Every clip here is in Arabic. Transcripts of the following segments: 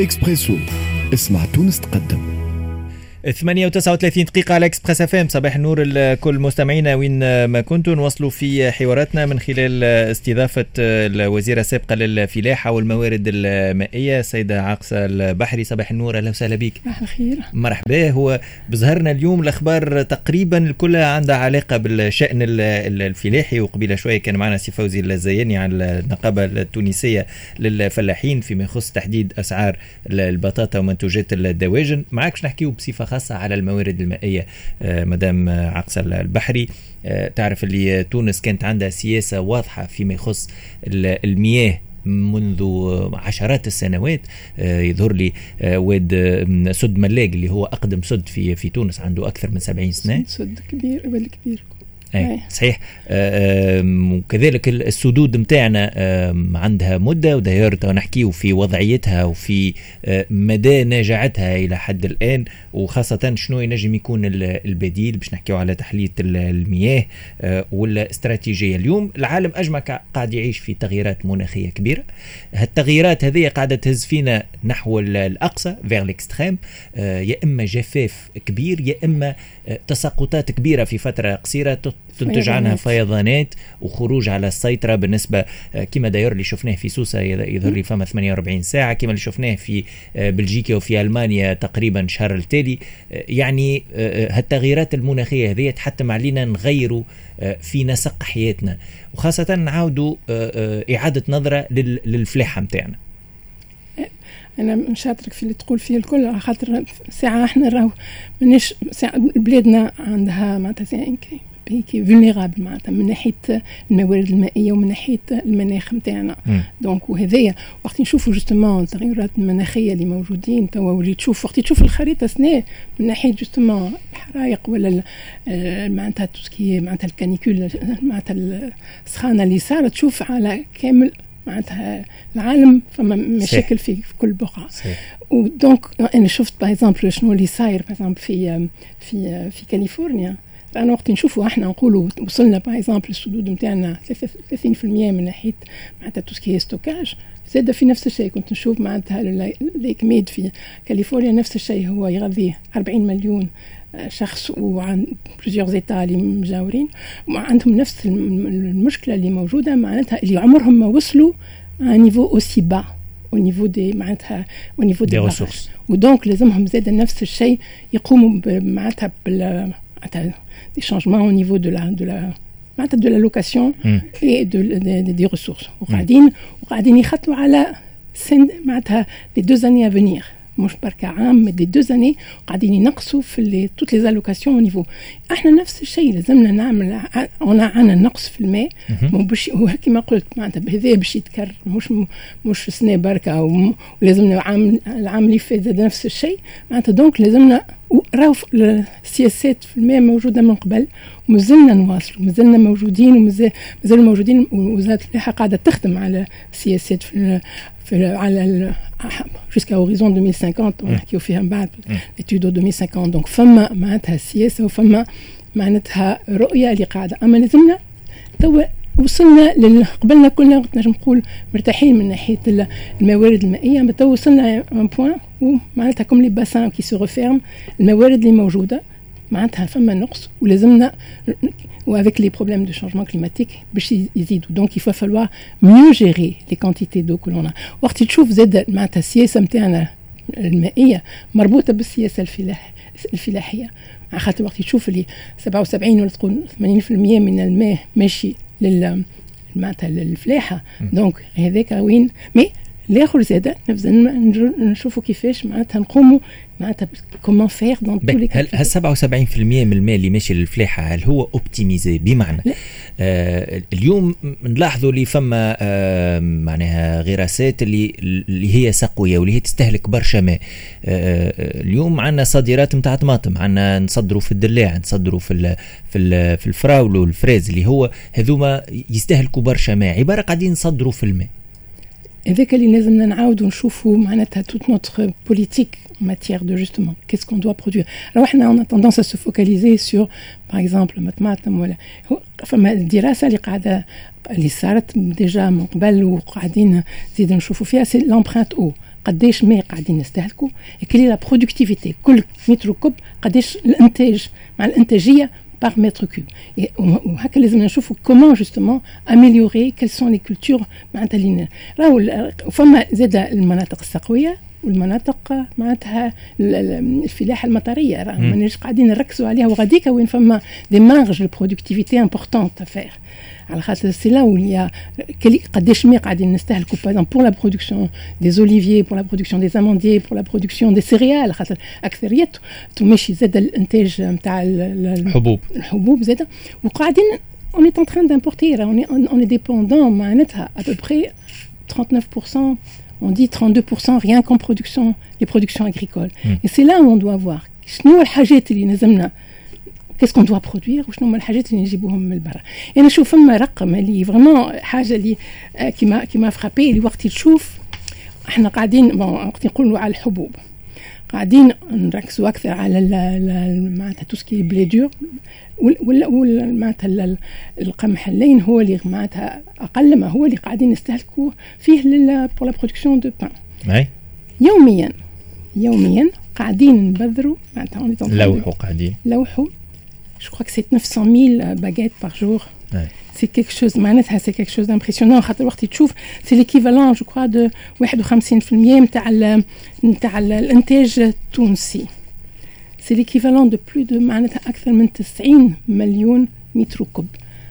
اكسبريسو اسمع تونس تقدم. 8 و39 دقيقة على إكسبريس إف إم. صباح النور لكل مستمعينا وين ما كنتوا. نواصلوا في حواراتنا من خلال استضافة الوزيرة السابقة للفلاحة والموارد المائية السيدة عاقصة البحري. صباح النور أهلا وسهلا بك. صباح الخير. مرحبا. هو بظهرنا اليوم الأخبار تقريبا كلها عندها علاقة بالشأن الفلاحي وقبيل شوية كان معنا سي فوزي الزياني على النقابة التونسية للفلاحين فيما يخص تحديد أسعار البطاطا ومنتوجات الدواجن. معك نحكيو بصفة خاصة على الموارد المائية آه، مدام عقصة البحري. آه، تعرف اللي تونس كانت عندها سياسة واضحة فيما يخص المياه منذ عشرات السنوات. آه، يظهر لي واد سد ملاق اللي هو أقدم سد في في تونس عنده أكثر من 70 سنة. سد كبير ولا كبير. أي صحيح. وكذلك السدود نتاعنا عندها مدة وداير نحكيو في وضعيتها وفي مدى نجاعتها إلى حد الآن وخاصة شنو ينجم يكون البديل باش نحكيو على تحلية المياه والاستراتيجيه اليوم العالم أجمع قاعد يعيش في تغييرات مناخية كبيرة. هالتغييرات هذه قاعدة تهز فينا نحو الأقصى فيغ ليكستريم يا إما جفاف كبير يا إما تساقطات كبيرة في فترة قصيرة تنتج عنها فيضانات وخروج على السيطرة بالنسبة آه، كما داير اللي شفناه في سوسة يظهر لي فما 48 ساعة كما اللي شفناه في آه، بلجيكا وفي ألمانيا تقريبا الشهر التالي. آه، يعني هالتغييرات المناخية هذه تحتم علينا نغيروا في نسق حياتنا. وخاصة نعاودوا إعادة نظرة للفلاحة نتاعنا أنا نشاطرك في اللي تقول فيه الكل خاطر ساعة إحنا راهو مانيش بلادنا عندها معناتها pays vulnérable معناتها من ناحية الموارد المائية ومن ناحية المناخ نتاعنا donc وهذايا وقت نشوفوا justement التغيرات المناخية اللي موجودين توا واللي تشوف وقت تشوف الخريطة سنة من ناحية justement الحرائق ولا آه، معناتها tout ce qui معناتها ال canicule معناتها السخانة اللي صارت تشوف على كامل معناتها العالم فما مشاكل في, في كل بقعة. و donc أنا شفت par شنو اللي صاير par في في في كاليفورنيا. أنا وقت نشوفوا إحنا نقولوا وصلنا par exemple السدود نتاعنا 30% من ناحية معناتها tout ce qui stockage زاد في نفس الشيء كنت نشوف معناتها Lake Mead في كاليفورنيا نفس الشيء هو يغذي 40 مليون آه، شخص وعن plusieurs états اللي مجاورين. وعندهم نفس المشكلة اللي موجودة معناتها اللي عمرهم ما وصلوا نيفو اوسي با au niveau des معناتها au niveau des ressources. ودونك لازمهم زاد نفس الشيء يقوموا معناتها بال معناتها des changements au niveau de la, de la, de la location mm. et de, de, de, des ressources. وقاعدين وقاعدين يخطوا على سن معناتها les deux années à venir. مش بركة عام مي دي دو زاني قاعدين ينقصوا في اللي توت لي زالوكاسيون نيفو إحنا نفس الشيء لازمنا نعمل انا عندنا نقص في الماء باش كما قلت معناتها بهذا باش يتكرر مش مش سنه بركة ولازمنا عام العام اللي فات نفس الشيء معناتها donc لازمنا راهو السياسات في الماء موجودة من قبل ومازلنا نواصلوا مازلنا موجودين ومازال موجودين وزاره الفلاحه قاعدة تخدم على السياسات في, في على jusqu'à horizon 2050 ونحكيو فيها من بعد étude 2050 donc فما معناتها سياسه وفما معناتها رؤيه اللي قاعدة. أما لازمنا توا وصلنا قبلنا كنا نجم نقول مرتاحين من ناحية الموارد المائية. تو وصلنا un point ومعناتها comme les bassins qui se referment الموارد اللي موجودة معناتها فما نقص ولازمنا و avec les problèmes de changement climatique باش يزيدوا. donc il va falloir mieux gérer les quantités d'eau que l'on a وقت تشوف زاد معناتها السياسة نتاعنا المائية مربوطة بالسياسة الفلاح الفلاحية. خاطر وقت تشوف اللي 77 ولا تقول 80% من الماء ماشي لل معناتها للفلاحة. دونك هذاك وين مي الآخر زاد نبدأ نشوفوا كيفاش معناتها نقوموا معناتها كومون فير دون تو لي هل 77% من المال اللي ماشي للفلاحة هل هو اوبتيميزي بمعنى؟ آه اليوم نلاحظوا اللي فما آه معناها غراسات اللي اللي هي سقوية واللي هي تستهلك برشا ماء. آه اليوم عندنا صادرات نتاع طماطم عندنا نصدروا في الدلاع نصدروا في ال في ال في الفراولة والفريز اللي هو هذوما يستهلكوا برشا ماء. عبارة قاعدين نصدروا في الماء. هذاك اللي لازمنا نعاودوا نشوفوا معناتها toute notre politique en matière de justement qu'est-ce qu'on doit produire. Alors on a tendance à se focaliser sur par exemple الطماطم ولا فما الدراسة اللي اللي صارت déjà من قبل وقاعدين نزيد نشوفوا فيها c'est l'empreinte eau قداش ماء قاعدين نستهلكوا quelle est la productivité كل mètre cube قداش الانتاج مع الانتاجيه par mètre cube. Et وهكا لازم نشوفوا comment justement améliorer quelles sont les cultures معناتها اللي راهو فما زاد المناطق السقويه والمناطق معناتها الفلاحه المطريه راه ماناش قاعدين نركزوا عليها وغاديكا وين فما des marges productivité importantes à faire على خاطر c'est là où il y a قداش ماء قاعدين نستهلكوا par pour la production des oliviers pour la production des amandiers pour la production des céréales خاطر اكثريته ماشي زاد الانتاج نتاع الحبوب الحبوب زاد وقاعدين on est en train d'importer on est on est dépendant معناتها à peu près 39% on dit 32% rien qu'en production les productions agricoles. Mm. et c'est là où on doit voir. شنو الحاجات اللي لازمنا كيس كون دوا برودوير وشنو هما الحاجات اللي نجيبوهم من برا أنا نشوف فما رقم اللي فريمون حاجة اللي كيما كيما فرابي اللي وقت تشوف إحنا قاعدين بون وقت نقولوا على الحبوب قاعدين نركزوا أكثر على معناتها تو سكي بلي دور ولا معناتها القمح اللين هو اللي معناتها أقل ما هو اللي قاعدين نستهلكوا فيه بور لا برودكسيون دو بان يوميا يوميا قاعدين نبذروا معناتها لوحوا قاعدين لوحوا je crois que c'est 900 000 euh, baguettes par jour. Ouais. C'est quelque chose, c'est quelque chose d'impressionnant. C'est l'équivalent, je crois, de 51% de l'intège euh, euh, tunisi. C'est l'équivalent de plus de 90 millions de mètres cubes.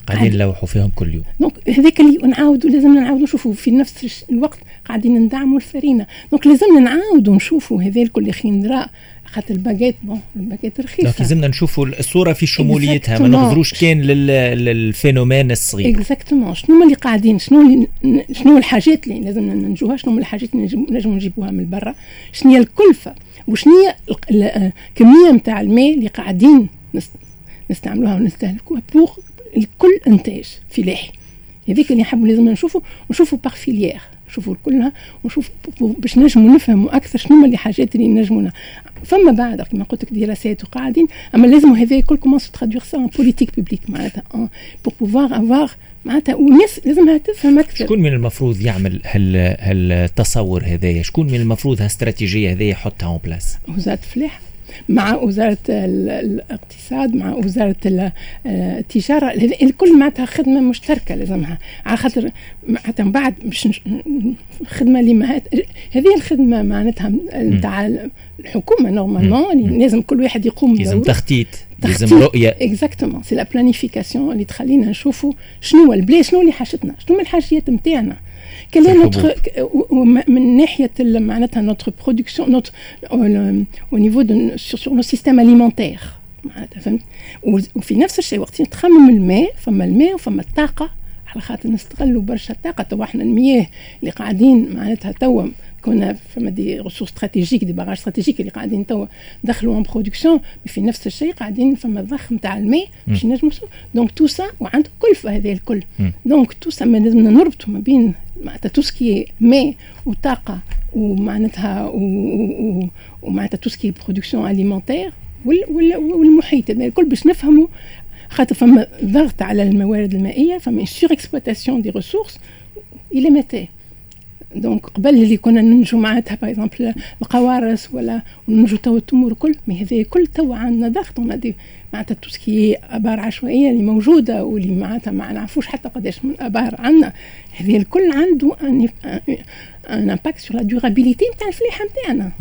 قاعدين نلوحوا فيهم كل يوم. دونك هذاك اللي نعاودوا لازمنا نعاودوا نشوفوا في نفس الوقت قاعدين ندعموا الفرينة. donc لازمنا نعاودوا نشوفوا هذا الكل اللي خندرا خاطر ال baguette bon ال baguette رخيصة. donc لازمنا نشوفوا الصورة في شموليتها ما ننظروش كان لل phénomène الصغير. exactement شنو اللي قاعدين؟ شنو شنو الحاجات اللي لازمنا ننتجوها؟ شنو الحاجات اللي نجموا نجيبوها من برا؟ شنو هي الكلفة؟ وشنو هي الكمية نتاع الماء اللي قاعدين نستعملوها ونستهلكوها pour الكل انتاج فلاحي هذيك اللي نحب لازم نشوفوا ونشوفوا par filière نشوفوا كلها ونشوف باش نجموا نفهموا أكثر شنو هما الحاجات اللي نجموا فما بعد كما قلت لك دراسات وقاعدين أما لازم هذا الكل comment se traduire ça en politique publique معناتها pour pouvoir avoir معناتها والناس لازمها تفهم أكثر. شكون من المفروض يعمل هال هالتصور هذايا؟ شكون من المفروض هالاستراتيجيه هذيا يحطها en place وزاره الفلاحه مع وزارة الاقتصاد مع وزارة التجارة الكل معناتها خدمة مشتركة لازمها. على خاطر معناتها من بعد باش خدمة اللي هذه الخدمة معناتها نتاع الحكومة normalement لازم كل واحد يقوم لازم تخطيط لازم رؤية. exactement c'est la planification اللي تخلينا نشوفوا شنو ال plat شنو اللي حاجتنا شنو الحاجيات نتاعنا quelle est notre من ناحيه معناتها notre production notre au niveau de sur, sur nos systèmes alimentaires. معناتها فهمت وفي نفس الشيء وقت نتخمم الماء فما الماء وفما الطاقه على خاطر نستغلوا برشا طاقه توا إحنا المياه اللي قاعدين معناتها توا كنا فما des ressources stratégiques des barrages stratégiques اللي قاعدين توا دخلوا en production في نفس الشيء قاعدين فما الضخ نتاع الماء باش نجموا donc tout ça وعنده كلفه هذه الكل. donc tout ça لازمنا نربطوا ما بين معناتها tout ce qui ماء وطاقة ومعناتها ومعناتها tout ce qui production alimentaire والمحيط. هذا الكل باش نفهموا خاطر فما ضغط على الموارد المائية فما surexploitation des ressources إلى متى donc قبل اللي كنا ننجو معناتها par exemple القوارص ولا ننجو توا التمور الكل mais هذا كل توا عندنا ضغط. معناتها tout ce qui أبار عشوائية اللي موجودة واللي معناتها ما نعرفوش حتى قداش من أبار عندنا. هذه الكل عنده un impact sur la durabilité نتاع الفلاحه نتاعنا.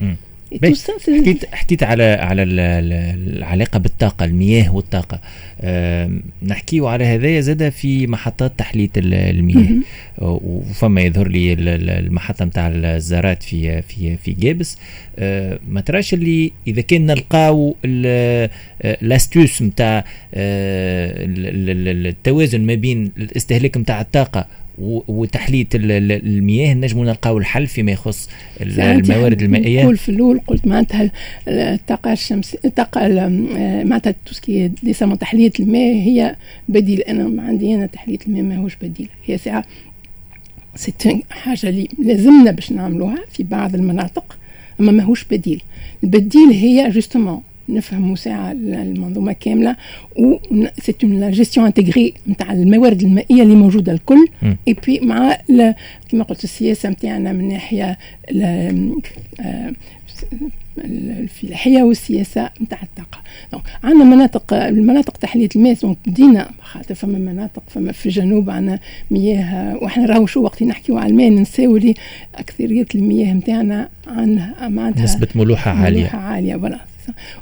حكيت حكيت على على العلاقة بالطاقة المياه والطاقة. أه نحكيو على هذايا زاد في محطات تحلية المياه. وفما يظهر لي المحطة نتاع الزارات في في في جابس. أه ما تراش اللي إذا كان نلقاو l'astuce نتاع أه التوازن ما بين الاستهلاك نتاع الطاقة وتحلية المياه نجم نلقاو الحل فيما يخص الموارد المائية. نقول في الأول قلت معناتها الطاقة الشمسيه الطاقة معناتها tout ce qui dessalement تحلية الماء هي بديل أنا ما عندي أنا تحلية الماء ماهوش بديل هي ساعة c'est حاجة اللي لازمنا باش نعملوها في بعض المناطق أما ماهوش بديل. البديل هي justement نفهموا ساعه المنظومة كاملة و c'est une gestion intégrée نتاع الموارد المائية اللي موجودة الكل. اي بي مع كما قلت السياسة نتاعنا من ناحية الفلاحية والسياسة نتاع الطاقة. donc عندنا مناطق المناطق تحليه الماء donc بدينا خاطر فما مناطق فما في الجنوب عندنا مياه وإحنا راهو شو وقت نحكيو على الماء نساو les أكثرية المياه نتاعنا عندها معناتها نسبة ملوحة عاليه ملوحة عالية. voilà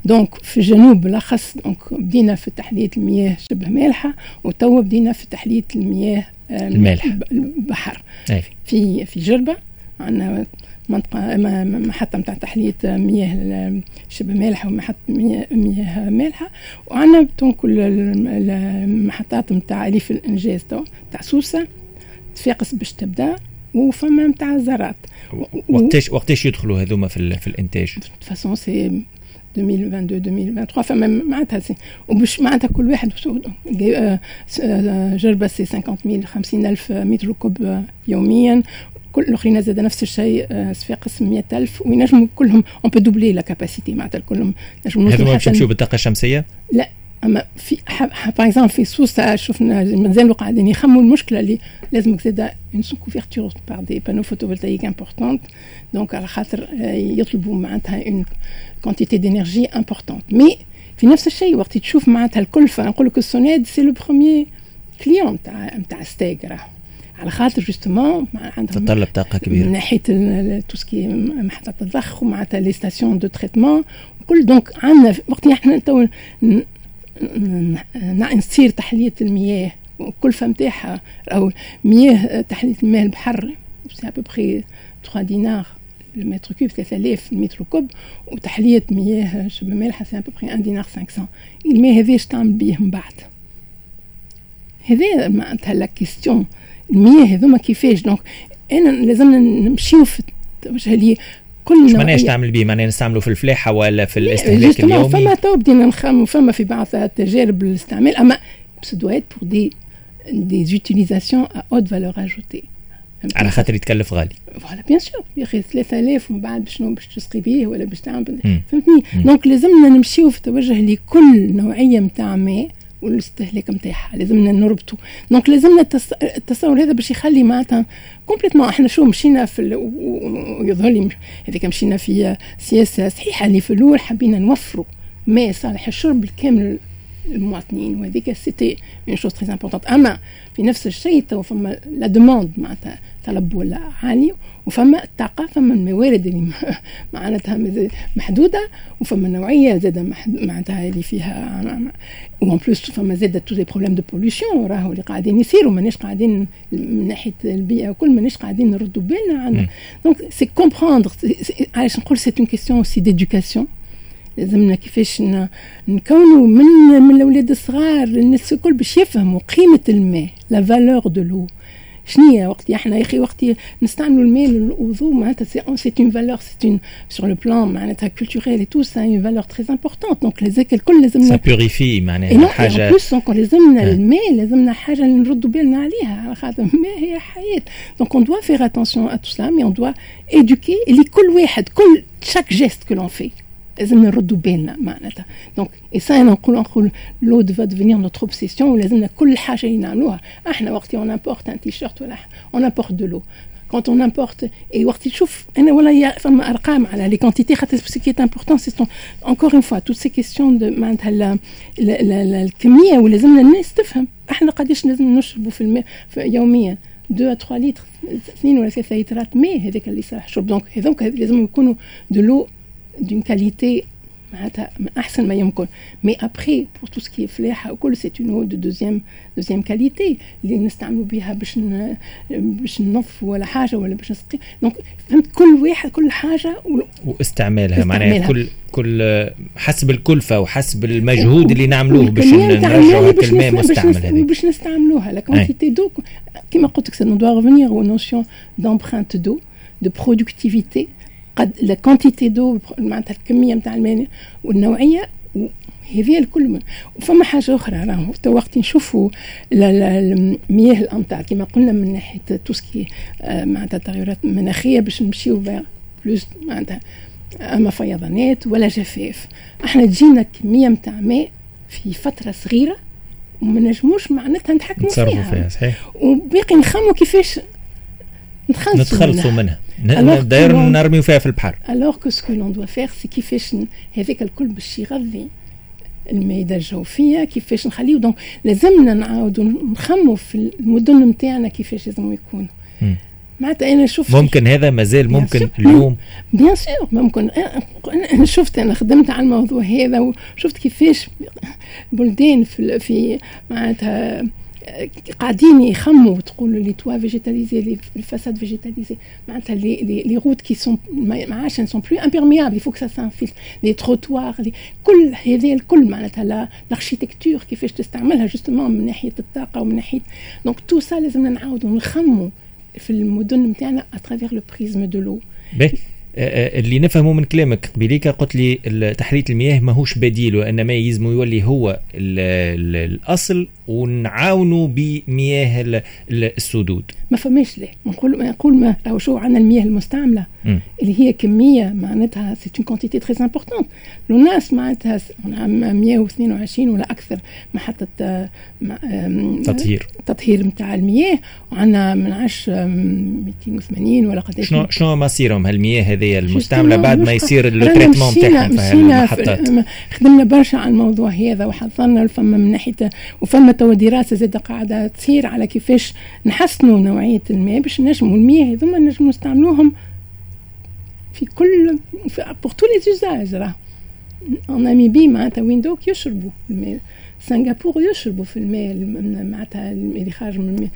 donc في الجنوب بالأخص donc بدينا في تحليه المياه شبه مالحة وتوا بدينا في تحليه المياه المالح البحر. في في جربة عندنا منطقة محطة نتاع تحلية مياه شبه مالحة ومحطة مياه مالحة. وعندنا donc المحطات نتاع أليف الإنجاز نتاع سوسة صفاقس باش تبدا وفما نتاع الزرات وقتاش وقتاش يدخلوا هذوما في, في الإنتاج؟ façon c'est 2022 2023 فما معناتها وباش معناتها كل واحد جربه c'est 50 000 50 الف mètres cubes يوميا كل الاخرين زاد نفس الشيء صفاقس 100000 وينجموا كلهم on peut doubler la capacité معناتها كلهم نجموا هذوما باش يمشيو بالطاقه الشمسيه؟ لا أما في par exemple في سوسة شفنا مازالوا قاعدين يخموا المشكلة اللي لازمك زاد une couverture par des panneaux photovoltaïques importante donc على خاطر يطلبوا معناتها une quantité d'énergie importante mais في نفس الشيء وقت تشوف معناتها الكلفه نقول لك السوناد c'est le premier client نتاع نتاع STEG راه. على خاطر justement عندهم تتطلب طاقة كبيرة. من ناحية tout ce qui محطات الضخ ومعناتها les stations de traitement كل donc عندنا وقت إحنا تو نصير تحلية المياه. والكلفه نتاعها أو مياه تحلية المياه البحر c'est à peu près 3 دينار ال mètre cube 3000 mètre cube وتحلية مياه شبه مالحه c'est à peu près 1 دينار 500 الماء هذا اش تعمل بيه من بعد؟ هذا معناتها la question المياه هذوما كيفاش؟ donc أنا لازمنا نمشيو في اللي كل معناش تعمل به معناها نستعملوا في الفلاحة ولا في الاستهلاك اليومي؟ فما تو بدينا نخمم فما في بعض التجارب الاستعمال أما ça doit être pour des des utilisations à haute valeur ajoutée على خاطر يتكلف غالي. voilà bien sûr يا أخي 3000 ومن بعد شنو باش تسقي به ولا باش تعمل فهمتني؟ donc لازمنا نمشيو في توجه لكل نوعية نتاع ماء والاستهلاك نتاعها لازمنا نربطوا donc لازمنا التصور هذا باش يخلي معناتها complètement إحنا شو مشينا في ويظهر لي هذيك مشينا في سياسة صحيحة اللي في الأول حبينا نوفروا ماء صالح الشرب الكامل المواطنين. وهذيك c'était une chose très importante أما في نفس الشيء تو فما la demande معناتها طلب ولا عالي وفما الطاقة فما الموارد اللي معناتها محدودة وفما نوعية زاد معناتها اللي فيها و en plus فما زاد tout des problèmes de pollution راهو اللي قاعدين يصيروا ماناش قاعدين من ناحية البيئة وكل ماناش قاعدين نردوا بالنا عنها. donc c'est comprendre علاش نقول c'est une question aussi d'éducation لازمنا كيفاش نكونوا من من الأولاد الصغار الناس الكل باش يفهموا قيمة الماء la valeur de l'eau شنو وقت إحنا يا أخي وقت نستعملوا الماء للوضوء معناتها c'est une valeur c'est un sur le plan معناتها culturel et tout c'est une valeur très importante donc لازم الكل لازمنا سا بيوريفي معناها حاجة. بلوس دونك لازمنا الماء لازمنا حاجة اللي نردوا بالنا عليها. على خاطر الماء هي حياة. دونك اون دوا فير اتونسيون ا تو سلا مي اون دوا ايدوكي اللي كل واحد كل شاك جيست كو لون في لازم نردوا بالنا معناتها. دونك اي أنا نقول نقول لو دو ديفينير نوتر اوبسيسيون ولازمنا كل حاجة نعملوها إحنا وقت اون امبورت ان تي شيرت ولا اون امبورت دو لو quand on importe et وقت تشوف أنا ولا فما أرقام على لي كونتيتي خاطر سي كي امبورتون سي انكور اون فوا توت سي كيستيون دو معناتها الكمية ولازمنا الناس تفهم. إحنا قداش لازم نشربوا في الماء يوميا. 2 3 لتر 2 ولا 3 لترات ماء هذاك اللي صالح شرب. دونك هذوك لازم يكونوا دو لو d'une qualité احسن ما يمكن مي ابخي بور تو سكي فلاحه وكل سي اون اود دو دوزيام دوزيام كاليتي اللي نستعملوا بها باش باش ننظف ولا حاجة ولا باش نسقي دونك فهمت كل واحد كل حاجة و... واستعمالها معناها كل كل حسب الكلفه وحسب المجهود اللي نعملوه باش نرجعوا الماء مستعمل هذيك باش نستعملوها لا كونتيتي دو كيما قلت لك سي نو دوا ريفونير أو نوسيون دامبرانت دو دو برودكتيفيتي قد لا كونتيتي دو معناتها الكمية نتاع الماء والنوعية هذه الكل وفما حاجة أخرى راهو. وقت نشوفوا مياه الأمطار كما قلنا من ناحية توسكي آه، معناتها التغيرات المناخية باش نمشيو بلوس معناتها اما فيضانات ولا جفاف. إحنا تجينا كمية متاع ماء في فترة صغيرة وما نجموش معناتها نتحكموا فيها, فيها صحيح. وباقي نخموا كيفاش نتخلصوا نتخلصوا منها, منها. داير نرميو فيها في البحر. الوغ كو سكو لون دوا فيغ سي كيفاش هذاك الكل باش يغذي المائده الجوفيه كيفاش نخليه دونك لازمنا نعاودوا نخموا في المدن نتاعنا كيفاش لازم يكونوا معناتها أنا شفت ممكن هذا مازال ممكن اليوم. بيان سور ممكن. أنا شفت أنا خدمت على الموضوع هذا وشفت كيفاش بلدان في في معناتها قاعدين يخموا تقولوا لي توا فيجيتاليزي لي فاساد فيجيتاليزي معناتها لي لي روت كي سون ما عادش سون بلو امبيرميابل يفوك سا سانفيل les trottoirs كل هذه الكل معناتها ال architecture كيفاش تستعملها justement من ناحية الطاقة ومن ناحيه donc tout ça لازمنا نعاودوا نخموا في المدن نتاعنا à travers le prisme de l'eau اللي نفهمه من كلامك قبيليك قلت لي تحليه المياه ماهوش بديل وإنما يلزم يولي هو الأصل ونعاونوا بمياه السدود. ما فماش ليه. نقول نقول ما راهو شو عندنا المياه المستعملة. م. اللي هي كمية معناتها c'est une quantité très importante لو ناس معناتها 122 ولا أكثر محطه تطهير. تطهير نتاع المياه. وعندنا من 10 280 ولا قداش شنو شنو مصيرهم هالمياه هذه المستعملة بعد ما يصير لو تريتمون نتاعهم في المحطات خدمنا برشا على الموضوع هذا وحضرنا فما من ناحيه وفما توا دراسة زادة قاعدة تصير على كيفاش نحسنوا نوعية الماء باش نجموا المياه هذوما نجموا نستعملوهم في كل pour tous les usages راه. en Namibie معناتها windhoek يشربوا الماء سنغافور يشربوا في الماء معناتها اللي خارج من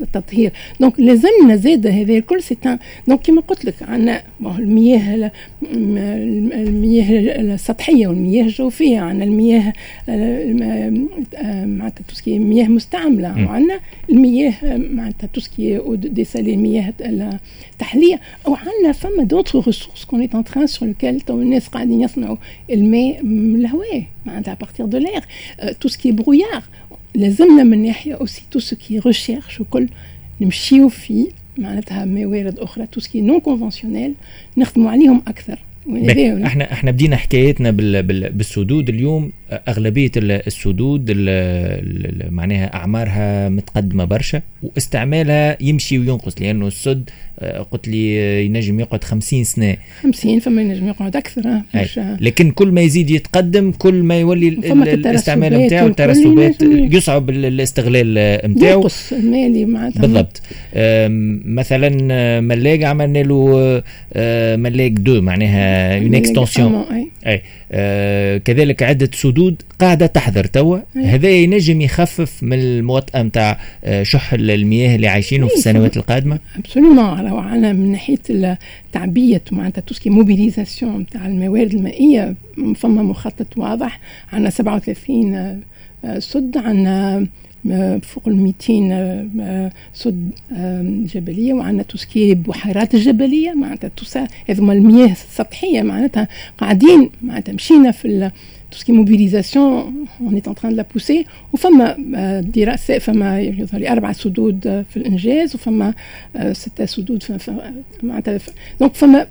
التطهير. donc لازمنا زاد هذا الكل c'est donc كيما قلت لك عندنا المياه المياه السطحية والمياه الجوفية عندنا المياه معناتها tout ce qui مياه مستعملة وعندنا المياه معناتها tout ce qui dessalée المياه التحلية وعندنا فما دوتر ريسورس كون ايت ان تران سور لوكيل تو الناس قاعدين يصنعوا الماء من الهواء. معناتها بارتير دو لير تو سكي برويار لازمنا من ناحيه اوسي تو سكي ريشيرش وكل نمشيو في معناتها موارد أخرى تو سكي نون كونفونسيونيل نخدموا عليهم أكثر إحنا إحنا بدينا حكايتنا بالسدود اليوم أغلبية السدود معناها أعمارها متقدمة برشا واستعمالها يمشي وينقص لأنه السد آه، قلت لي ينجم يقعد 50 سنة. 50 فما ينجم يقعد أكثر لكن كل ما يزيد يتقدم كل ما يولي الاستعمال نتاعو الترسبات يصعب الاستغلال نتاعو ينقص المالي معناتها. بالضبط. مثلا آه، ملاق عملنا له آه، ملاق دو معناها اون اكستنسيون آه كذلك عدة سدود قاعدة تحذر توا. هذا ينجم يخفف من المواطاه نتاع آه شح المياه اللي عايشينه في السنوات القادمة. absolument على من ناحية تعبيه معناتها tout ce qui mobilisation نتاع الموارد المائية فما مخطط واضح. عندنا 37 آه، سد عندنا فوق ال 200 سد جبلية وعندنا tout ce qui بحيرات الجبليه معناتها tout ça هذوما المياه السطحيه معناتها قاعدين معناتها مشينا في tout ce qui mobilisation on est on l'a poussée وفما دراسة فما يظهر لي أربع سدود في الإنجاز وفما ستة سدود معناتها donc فما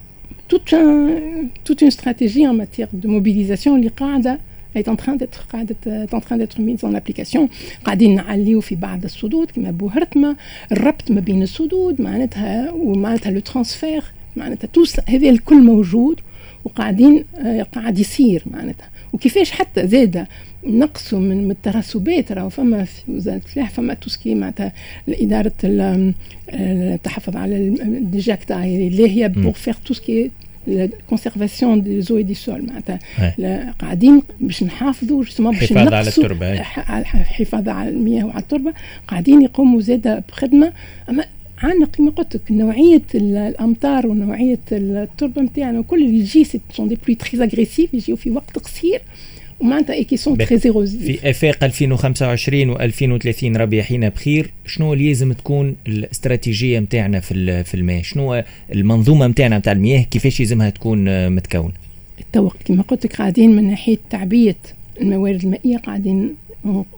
toute une stratégie en matière de mobilisation اللي قاعدة est en train d'être est en train d'être mise en application. قاعدين نعليو في بعض السدود كما بوهرتما الربط ما بين السدود معناتها ومعناتها le transfert معناتها tout ça هذا الكل موجود وقاعدين قاعد يصير معناتها وكيفاش حتى زاده نقصوا من الترسبات راهو فما في وزاره الفلاحه فما tout ce qui معناتها اداره التحفظ على ال DGACTA اللي هي بور فيغ توسكي الكونسيرفاسيون دي زو دي سول معناتها. قاعدين باش نحافظوا باش حفاظ على التربة حفاظ على المياه وعلى التربة. قاعدين يقوموا زاده بخدمة. أما عندنا كما قلت لك نوعية الأمطار ونوعية التربة نتاعنا وكل اللي يجي sont des pluies très agressives يجيو في وقت قصير. ومعناتها et qui sont très érosives آفاق 2025 و2030 ربي حيينا بخير شنو اللي لازم تكون الاستراتيجية نتاعنا في في الماء؟ شنو المنظومة نتاعنا نتاع المياه كيفاش لازمها تكون متكونه توا كما قلت لك قاعدين من ناحية تعبية الموارد المائية قاعدين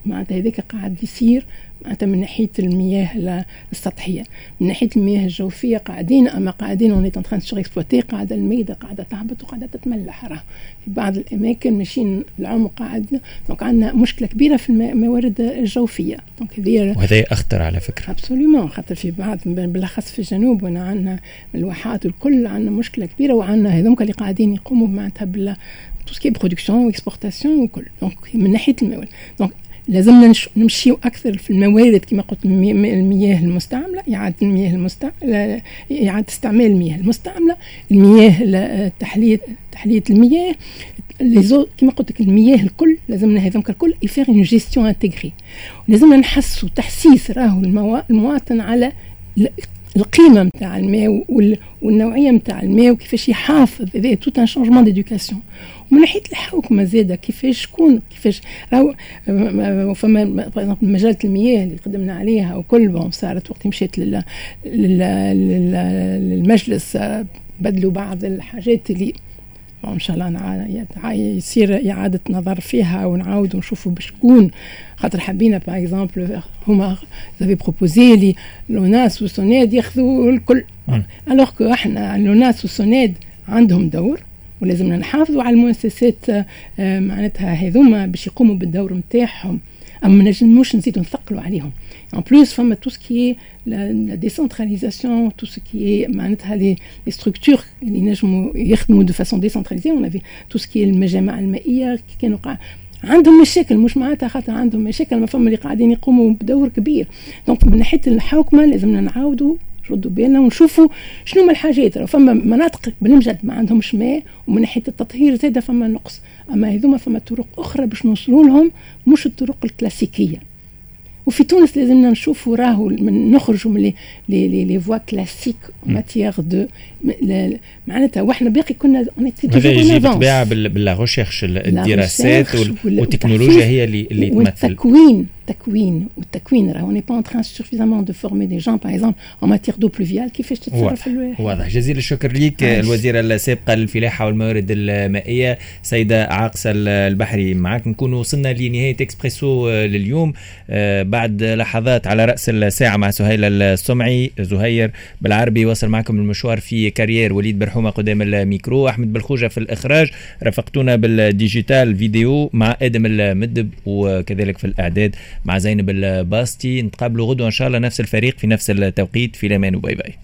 معناتها هذاك قاعد يصير معناتها من ناحية المياه السطحية. من ناحية المياه الجوفية قاعدين أما قاعدين on est en surexploitation قاعدة المايدة قاعدة تهبط وقاعدة تتملح راه. في بعض الأماكن ماشيين العمق قاعد donc عندنا مشكلة كبيرة في الموارد الجوفية. donc هذه وهذا اخطر على فكرة. absolument خاطر في بعض بالأخص في الجنوب وانا عندنا الواحات الكل عندنا مشكلة كبيرة وعندنا هذوك اللي قاعدين يقوموا معناتها بال tout ce qui production واكسبورتاسيون وكل. donc من ناحية الموارد. donc لازمنا نمشيو أكثر في الموارد كما قلت المياه المستعملة إعادة المياه المستعمله إعادة استعمال المياه المستعملة المياه تحليه تحلية المياه لي كما قلت لك المياه الكل لازمنا هذوك الكل يفير une gestion intégrée لازمنا نحسوا تحسيس راهو المواطن على القيمة نتاع الماء والنوعية نتاع الماء وكيفاش يحافظ. هذا tout un changement d'éducation ومن ناحية الحوكمه زاده كيفاش شكون كيفاش راهو فما مجلة المياه اللي قدمنا عليها وكل bon صارت وقت مشيت للمجلس بدلوا بعض الحاجات اللي إن شاء الله يصير اعاده نظر فيها ونعاود ونشوفوا بشكون خاطر حبينا par exemple هما avaient proposé لي l'ONAS و SONEDE ياخذوا الكل. alors que إحنا l'ONAS و SONEDE عندهم دور ولازمنا نحافظوا على المؤسسات آه، معناتها هذوما باش يقوموا بالدور نتاعهم اما ما نجموش نزيدوا نثقلوا عليهم. Ce qui est la, la décentralisation, tout ce qui est les, les structures de façon décentralisée, on avait tout ce qui est المجامع المائية كانوا عندهم مشاكل مش معناتها خاطر عندهم مشاكل ما فما اللي قاعدين يقوموا بدور كبير. دونك من ناحية الحوكمه لازمنا نعاودوا نردوا بالنا ونشوفوا شنو هما الحاجات. فما مناطق بالمجد ما عندهمش ماء ومن ناحية التطهير زاده فما نقص. أما هذوما فما طرق أخرى باش نوصلوا لهم مش الطرق الكلاسيكية. وفي تونس لازمنا نشوفوا راهو نخرجوا من les les voies classiques en matière de معناتها وإحنا باقي كنا هذا يجي بالطبيعه بال la recherche الدراسات والتكنولوجيا هي اللي اللي تمثل. والتكوين التكوين والتكوين راهو n'est pas en train suffisamment de former des jeunes par exemple en matière de pluvial كيفاش تتصرف الواحد واضح. جزيل الشكر ليك. الوزيره السابقه للفلاحه والموارد المائية سيده عاقصة البحري. معك نكون وصلنا لنهاية إكسبريسو لليوم. بعد لحظات على رأس الساعة مع سهيل السمعي. زهير بالعربي وصل معكم المشوار في car régie وليد برحومة قدام الميكرو. أحمد بالخوجه في الإخراج. رافقتونا بال digital vidéo مع آدم المدب وكذلك في الأعداد مع زينب الباستي. نتقابلوا غدوة إن شاء الله. نفس الفريق في نفس التوقيت. في الأمان. و bye bye.